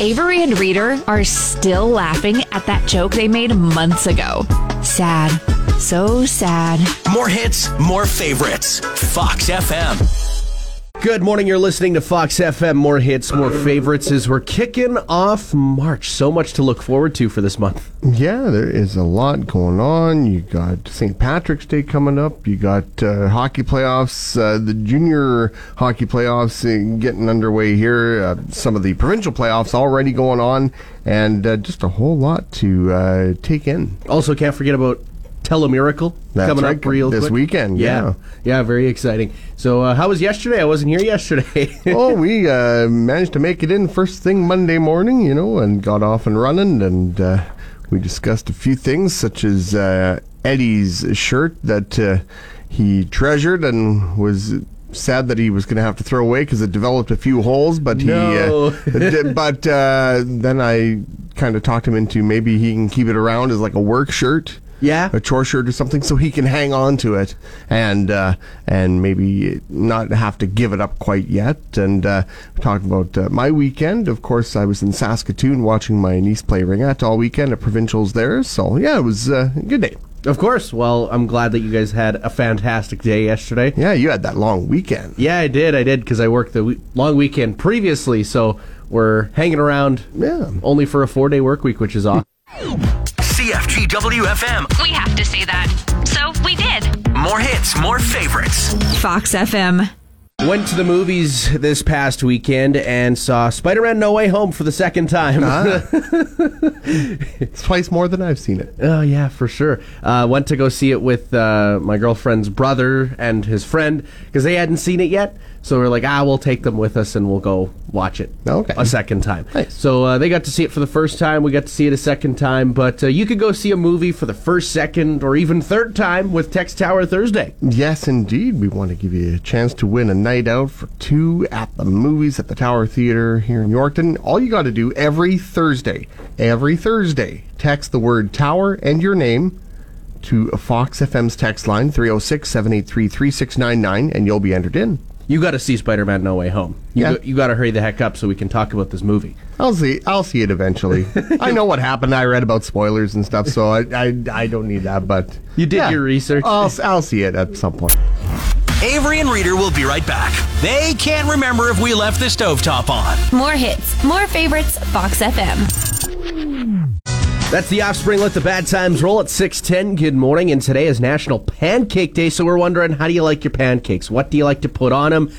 Avery and Reader are still laughing at that joke they made months ago. Sad. So sad. More hits, more favorites. Fox FM. Good morning. You're listening to Fox FM. More hits, more favorites as we're kicking off March. So much to look forward to for this month. Yeah, there is a lot going on. You got St. Patrick's Day coming up. You got uh, hockey playoffs, uh, the junior hockey playoffs uh, getting underway here. Uh, some of the provincial playoffs already going on, and uh, just a whole lot to uh, take in. Also, can't forget about Telemiracle That's coming right, up real this quick. weekend, yeah. yeah, very exciting. So, uh, how was yesterday? I wasn't here yesterday. oh, we uh, managed to make it in first thing Monday morning, you know, and got off and running. And uh, we discussed a few things, such as uh, Eddie's shirt that uh, he treasured and was sad that he was going to have to throw away because it developed a few holes. But No. he, uh, but uh, then I kind of talked him into maybe he can keep it around as like a work shirt yeah, a chore shirt or something so he can hang on to it and uh, and maybe not have to give it up quite yet and uh, talked about uh, my weekend of course I was in Saskatoon watching my niece play ringette all weekend at provincials there so yeah it was uh, a good day of course. Well, I'm glad that you guys had a fantastic day yesterday. yeah you had that long weekend Yeah, I did. I did because I worked the we- long weekend previously, so we're hanging around yeah only for a four day work week, which is awesome. CFG WFM. We have to say that. So we did. More hits, more favorites. Fox FM. Went to the movies this past weekend and saw Spider Man No Way Home for the second time. it's twice more than I've seen it Oh yeah, for sure. Uh, went to go see it with uh, my girlfriend's brother and his friend because they hadn't seen it yet. So we're like, ah, we'll take them with us and we'll go watch it Okay. a second time. Nice. So uh, they got to see it for the first time. We got to see it a second time. But uh, you could go see a movie for the first, second, or even third time with Text Tower Thursday. Yes, indeed. We want to give you a chance to win a night out for two at the movies at the Tower Theater here in Yorkton. All you got to do every Thursday, every Thursday, text the word Tower and your name to Fox FM's text line 306 783 3699 and you'll be entered in. You got to see Spider Man No Way Home. You, Yeah. go- you got to hurry the heck up so we can talk about this movie. I'll see. I'll see it eventually. I know what happened. I read about spoilers and stuff, so I I, I don't need that. But You did yeah, your research. I'll I'll see it at some point. Avery and Reader will be right back. They can't remember if we left the stovetop on. More hits, more favorites. Fox FM. That's the offspring. Let the bad times roll at 610. Good morning. And today is National Pancake Day. So we're wondering, how do you like your pancakes? What do you like to put on them?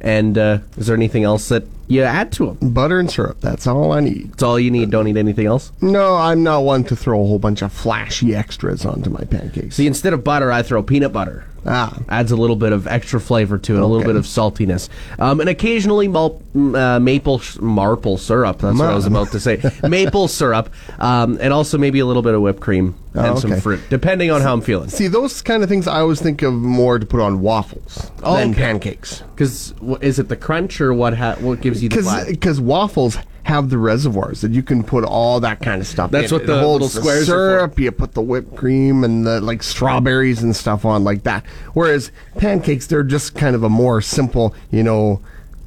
And uh, is there anything else that you add to them? Butter and syrup. That's all I need. That's all you need. Don't need anything else. No, I'm not one to throw a whole bunch of flashy extras onto my pancakes. See, instead of butter, I throw peanut butter. Ah. Adds a little bit of extra flavor to it, a little bit of saltiness, um, and occasionally mul- uh, maple sh- marple syrup. That's what I was about to say. maple syrup, um, and also maybe a little bit of whipped cream and Oh, some fruit, depending on how I'm feeling. See, those kind of things I always think of more to put on waffles Oh, than okay. pancakes. Because is it the crunch or what? Ha- what gives you the? Because waffles have the reservoirs that you can put all that kind of stuff in. That's in. what the holds little squares are for. syrup, you put the whipped cream and the like strawberries and stuff on like that. Whereas pancakes, they're just kind of a more simple, you know,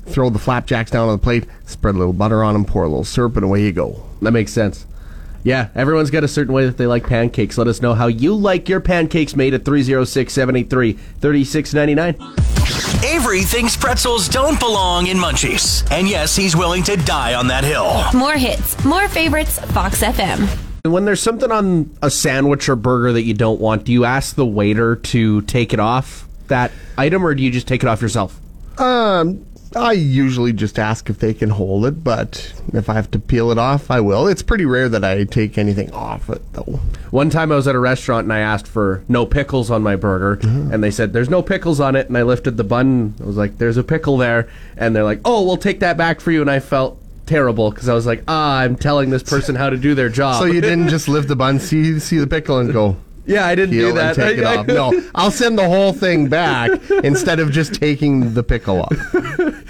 throw the flapjacks down on the plate, spread a little butter on them, pour a little syrup, and away you go. That makes sense. Yeah, everyone's got a certain way that they like pancakes. Let us know how you like your pancakes made at 306 783 3699. Avery thinks pretzels don't belong in munchies. And yes, he's willing to die on that hill. More hits, more favorites. Fox FM. When there's something on a sandwich or burger that you don't want, do you ask the waiter to take it off that item or do you just take it off yourself? Um, I usually just ask if they can hold it, but if I have to peel it off, I will. It's pretty rare that I take anything off it, though. One time I was at a restaurant and I asked for no pickles on my burger, and they said there's no pickles on it. And I lifted the bun. I was like, "There's a pickle there," and they're like, "Oh, we'll take that back for you." And I felt terrible because I was like, ah, I'm telling this person how to do their job. So you didn't just lift the bun, see see the pickle, and go. Yeah, I didn't do that. take it I- I- off. No, I'll send the whole thing back instead of just taking the pickle off.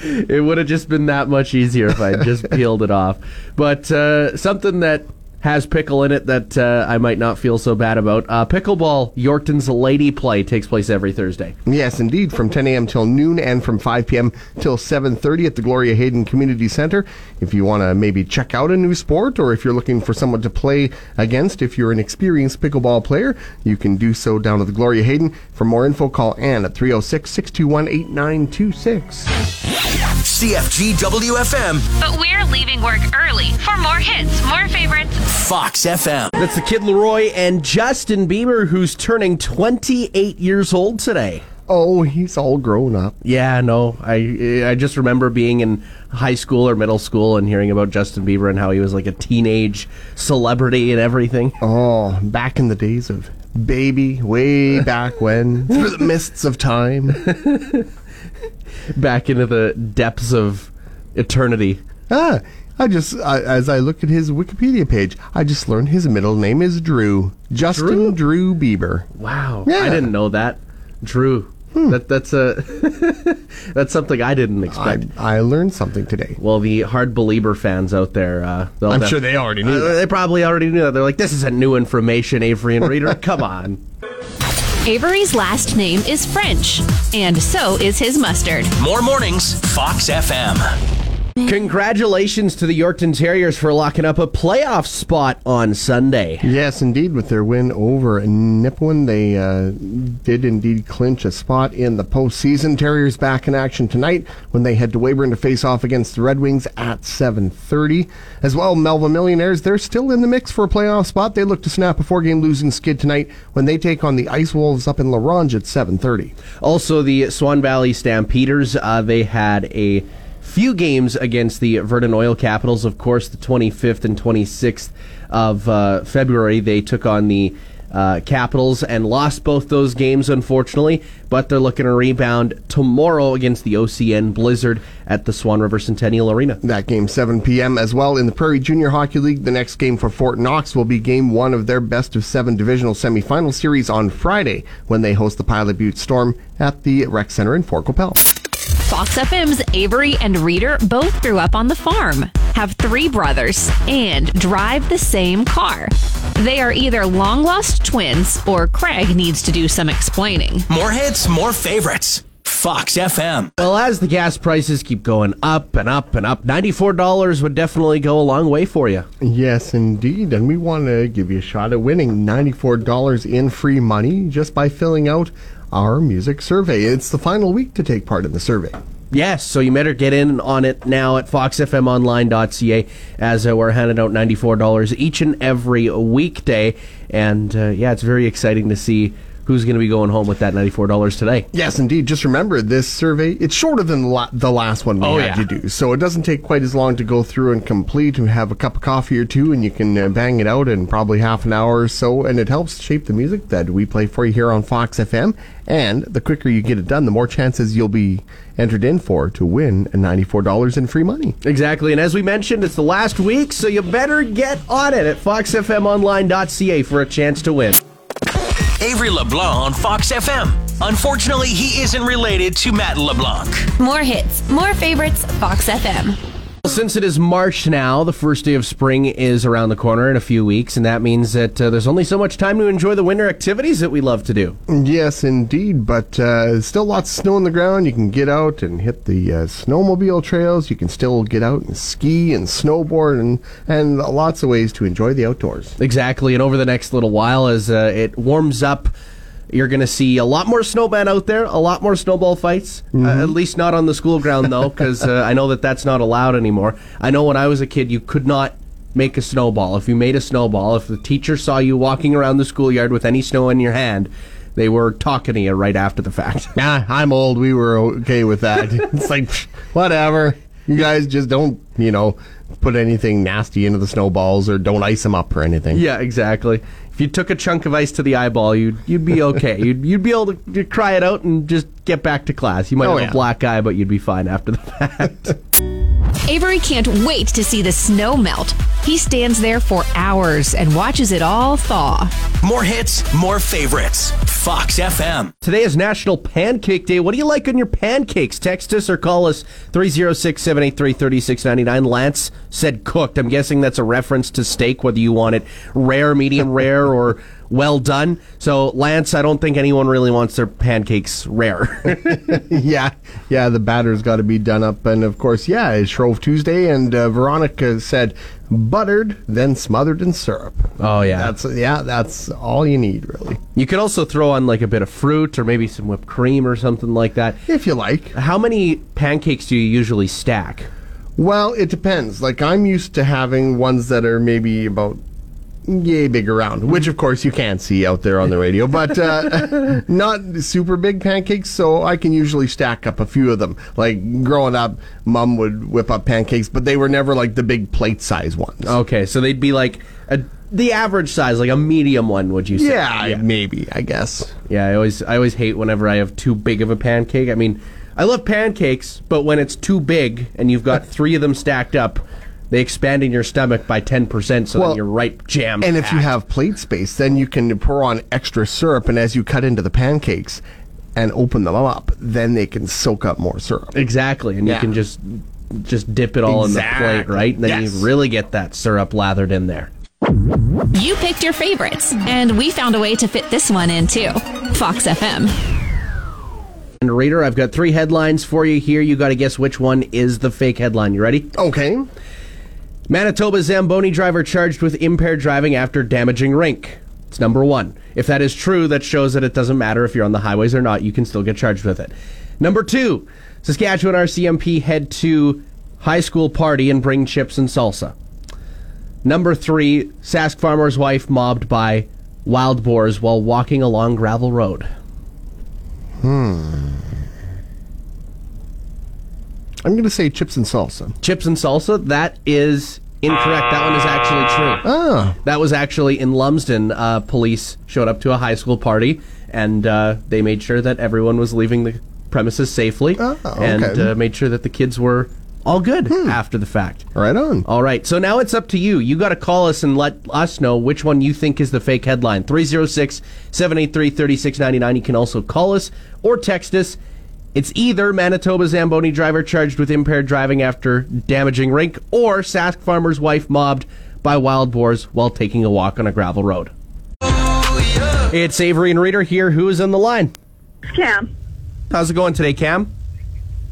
it would have just been that much easier if I just peeled it off. But uh, something that has pickle in it that uh, I might not feel so bad about. Uh, pickleball, Yorkton's Lady Play takes place every Thursday. Yes, indeed, from 10 a.m. till noon and from 5 p.m. till 7:30 at the Gloria Hayden Community Center. If you want to maybe check out a new sport, or if you're looking for someone to play against, if you're an experienced pickleball player, you can do so down at the Gloria Hayden. For more info, call Ann at 306 621 8926. CFGWFM. But we're leaving work early for more hits, more favorites. Fox FM. That's the Kid LAROI and Justin Bieber, who's turning 28 years old today. Oh, he's all grown up. Yeah, no, I I just remember being in high school or middle school and hearing about Justin Bieber and how he was like a teenage celebrity and everything. Oh, back in the days of baby, way back when, through the mists of time. Back into the depths of eternity. Ah, I just, I, as I look at his Wikipedia page, I just learned his middle name is Drew. Justin Drew, Bieber. Wow, Yeah. I didn't know that. Drew, that that's a that's something I didn't expect. I, I learned something today. well, the hard Belieber fans out there, uh, they'll I'm def- sure they already knew Uh, that. They probably already knew that. They're like, "This isn't new information, Avery and Reader. Come on." Avery's last name is French, and so is his mustard. More mornings, Fox FM. Congratulations to the Yorkton Terriers for locking up a playoff spot on Sunday. Yes, indeed. With their win over Nipawin, they uh, did indeed clinch a spot in the postseason. Terriers back in action tonight when they head to Weyburn to face off against the Red Wings at 7:30. As well, Melville Millionaires they're still in the mix for a playoff spot. They look to snap a four-game losing skid tonight when they take on the Ice Wolves up in La Ronge at 7:30. Also, the Swan Valley Stampeders, uh, they had a few games against the Virden Oil Capitals. Of course, the 25th and 26th of uh, February, they took on the uh, Capitals and lost both those games, unfortunately. But they're looking to rebound tomorrow against the OCN Blizzard at the Swan River Centennial Arena. That game 7 p.m. as well in the Prairie Junior Hockey League. The next game for Fort Knights will be game one of their best of seven divisional semifinal series on Friday when they host the Pilot Butte Storm at the Rec Center in Fort Qu'Appelle. Fox FM's Avery and Reader both grew up on the farm, have three brothers, and drive the same car. They are either long lost twins or Craig needs to do some explaining. More hits, more favorites. Fox FM. Well, as the gas prices keep going up and up and up, $94 would definitely go a long way for you. Yes, indeed. And we want to give you a shot at winning $94 in free money just by filling out our music survey. It's the final week to take part in the survey. Yes, so you better get in on it now at foxfmonline.ca as uh, we're handing out $94 each and every weekday. And uh, yeah, it's very exciting to see who's going to be going home with that $94 today. Yes, indeed. Just remember, this survey, it's shorter than the last one we Oh, had yeah. you do. So it doesn't take quite as long to go through and complete and have a cup of coffee or two, and you can uh, bang it out in probably half an hour or so. And it helps shape the music that we play for you here on Fox FM. And the quicker you get it done, the more chances you'll be entered in for to win $94 in free money. Exactly, and as we mentioned, it's the last week, so you better get on it at foxfmonline.ca for a chance to win. Avery LeBlanc on Fox FM. Unfortunately, he isn't related to Matt LeBlanc. More hits, more favorites, Fox FM. Since it is March now, the first day of spring is around the corner in a few weeks, and that means that uh, there's only so much time to enjoy the winter activities that we love to do. Yes, indeed, but uh, still lots of snow on the ground. You can get out and hit the uh, snowmobile trails. You can still get out and ski and snowboard and, and lots of ways to enjoy the outdoors. Exactly, and over the next little while, as uh, it warms up, you're going to see a lot more snowman out there, a lot more snowball fights. Uh, at least not on the school ground, though, because uh, I know that that's not allowed anymore. I know when I was a kid, you could not make a snowball. If you made a snowball, if the teacher saw you walking around the schoolyard with any snow in your hand, they were talking to you right after the fact. Nah, I'm old. We were okay with that. it's like, whatever. You guys just don't, you know, put anything nasty into the snowballs or don't ice them up or anything. yeah, exactly. If you took a chunk of ice to the eyeball, you'd you'd be okay. you'd you'd be able to, to cry it out and just get back to class. You might Oh, have yeah. a black eye, but you'd be fine after the fact. Avery can't wait to see the snow melt. He stands there for hours and watches it all thaw. More hits, more favorites. Fox FM. Today is National Pancake Day. What do you like on your pancakes? Text us or call us 306 783 3699. Lance said cooked. I'm guessing that's a reference to steak, whether you want it rare, medium rare, or well done. So, Lance, I don't think anyone really wants their pancakes rare. yeah, yeah, the batter's got to be done up. And of course, yeah, it's Shrove Tuesday, and uh, Veronica said buttered, then smothered in syrup. Oh, yeah. That's yeah, that's all you need, really. you could also throw on like a bit of fruit or maybe some whipped cream or something like that. If you like. How many pancakes do you usually stack? Well, it depends. Like I'm used to having ones that are maybe about yay big around, which of course you can't see out there on the radio, but uh, not super big pancakes. So I can usually stack up a few of them. Like growing up, mom would whip up pancakes, but they were never like the big plate size ones. Okay, so they'd be like a, the average size, like a medium one, would you say? yeah, maybe I guess. Yeah, I always I always hate whenever I have too big of a pancake. I mean, I love pancakes, but when it's too big and you've got three of them stacked up, they expand in your stomach by ten percent, so Well, then you're right jam. And if you have plate space, then you can pour on extra syrup, and as you cut into the pancakes and open them up, then they can soak up more syrup. exactly, and Yeah. you can just just dip it all in the plate, right? And then Yes. you really get that syrup lathered in there. You picked your favorites, and we found a way to fit this one in too. Fox FM. And Raider, I've got three headlines for you here. You got to guess which one is the fake headline. You ready? Okay. Manitoba Zamboni driver charged with impaired driving after damaging rink. It's number one. If that is true, that shows that it doesn't matter if you're on the highways or not, you can still get charged with it. Number two, Saskatchewan RCMP head to high school party and bring chips and salsa. Number three, Sask farmer's wife mobbed by wild boars while walking along gravel road. Hmm. I'm going to say chips and salsa. Chips and salsa, that is incorrect. That one is actually true. Ah. That was actually in Lumsden. Uh, police showed up to a high school party, and uh, they made sure that everyone was leaving the premises safely, Oh, and okay. Hmm. uh, made sure that the kids were all good after the fact. Right on. All right, so now it's up to you. You got to call us and let us know which one you think is the fake headline. 306 783 3699. You can also call us or text us. It's either Manitoba Zamboni driver charged with impaired driving after damaging rink or Sask farmer's wife mobbed by wild boars while taking a walk on a gravel road. It's Avery and Reader here. Who is on the line? Cam. How's it going today, Cam?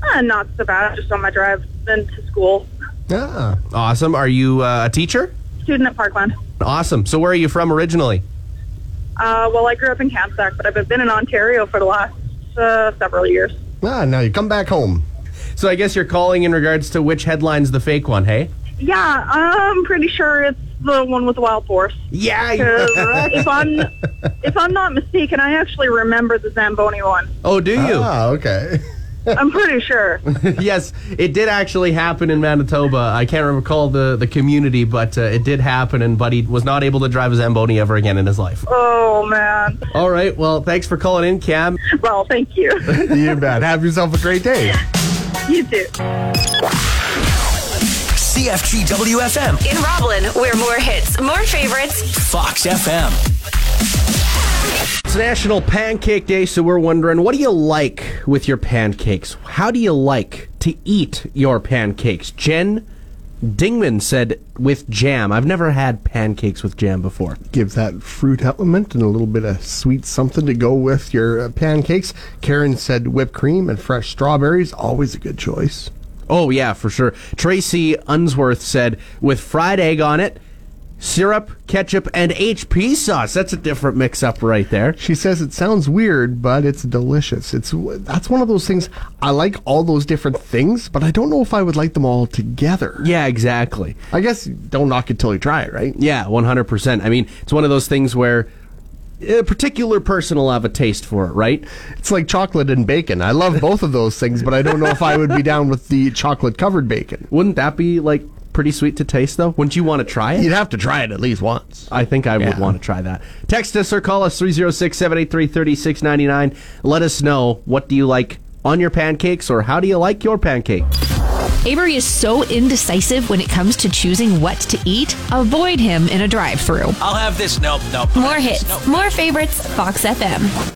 Uh, not so bad. Just on my drive into school. Ah. Awesome. Are you uh, a teacher? Student at Parkland. Awesome. So, where are you from originally? Uh, well, I grew up in Kamsack, but I've been in Ontario for the last uh, several years. Ah, now you come back home. So I guess you're calling in regards to which headline's the fake one, hey? Yeah, I'm pretty sure it's the one with the wild boars. Yeah, if I'm if I'm not mistaken, I actually remember the Zamboni one. oh, do you? Ah, okay. I'm pretty sure. yes, it did actually happen in Manitoba. I can't recall the, the community, but uh, it did happen, and Buddy was not able to drive a Zamboni ever again in his life. Oh man. All right, well, thanks for calling in, Cam. Well, thank you. you bet. Have yourself a great day. you too. CFGWFM. In Roblin, where more hits, more favorites. Fox FM. It's National Pancake Day, so we're wondering what do you like with your pancakes? How do you like to eat your pancakes? Jen Dingman said with jam. I've never had pancakes with jam before. Give that fruit element and a little bit of sweet something to go with your uh, pancakes. Karen said whipped cream and fresh strawberries. Always a good choice. Oh, yeah, for sure. Tracy Unsworth said with fried egg on it, syrup, ketchup, and HP sauce. That's a different mix up right there. She says it sounds weird, but it's delicious. It's that's one of those things. I like all those different things, but I don't know if I would like them all together. Yeah, exactly. I guess don't knock it till you try it, right? Yeah, 100%. I mean, it's one of those things where a particular person will have a taste for it, right? It's like chocolate and bacon. I love both of those things, but I don't know if I would be down with the chocolate covered bacon. Wouldn't that be like pretty sweet to taste though? Wouldn't you want to try it? You'd have to try it at least once. I think I would want to try that. Text us or call us 306 783 3699. Let us know what do you like on your pancakes or how do you like your pancake? Avery is so indecisive when it comes to choosing what to eat. Avoid him in a drive through. I'll have this. Nope, nope. More hits, more favorites, Fox FM.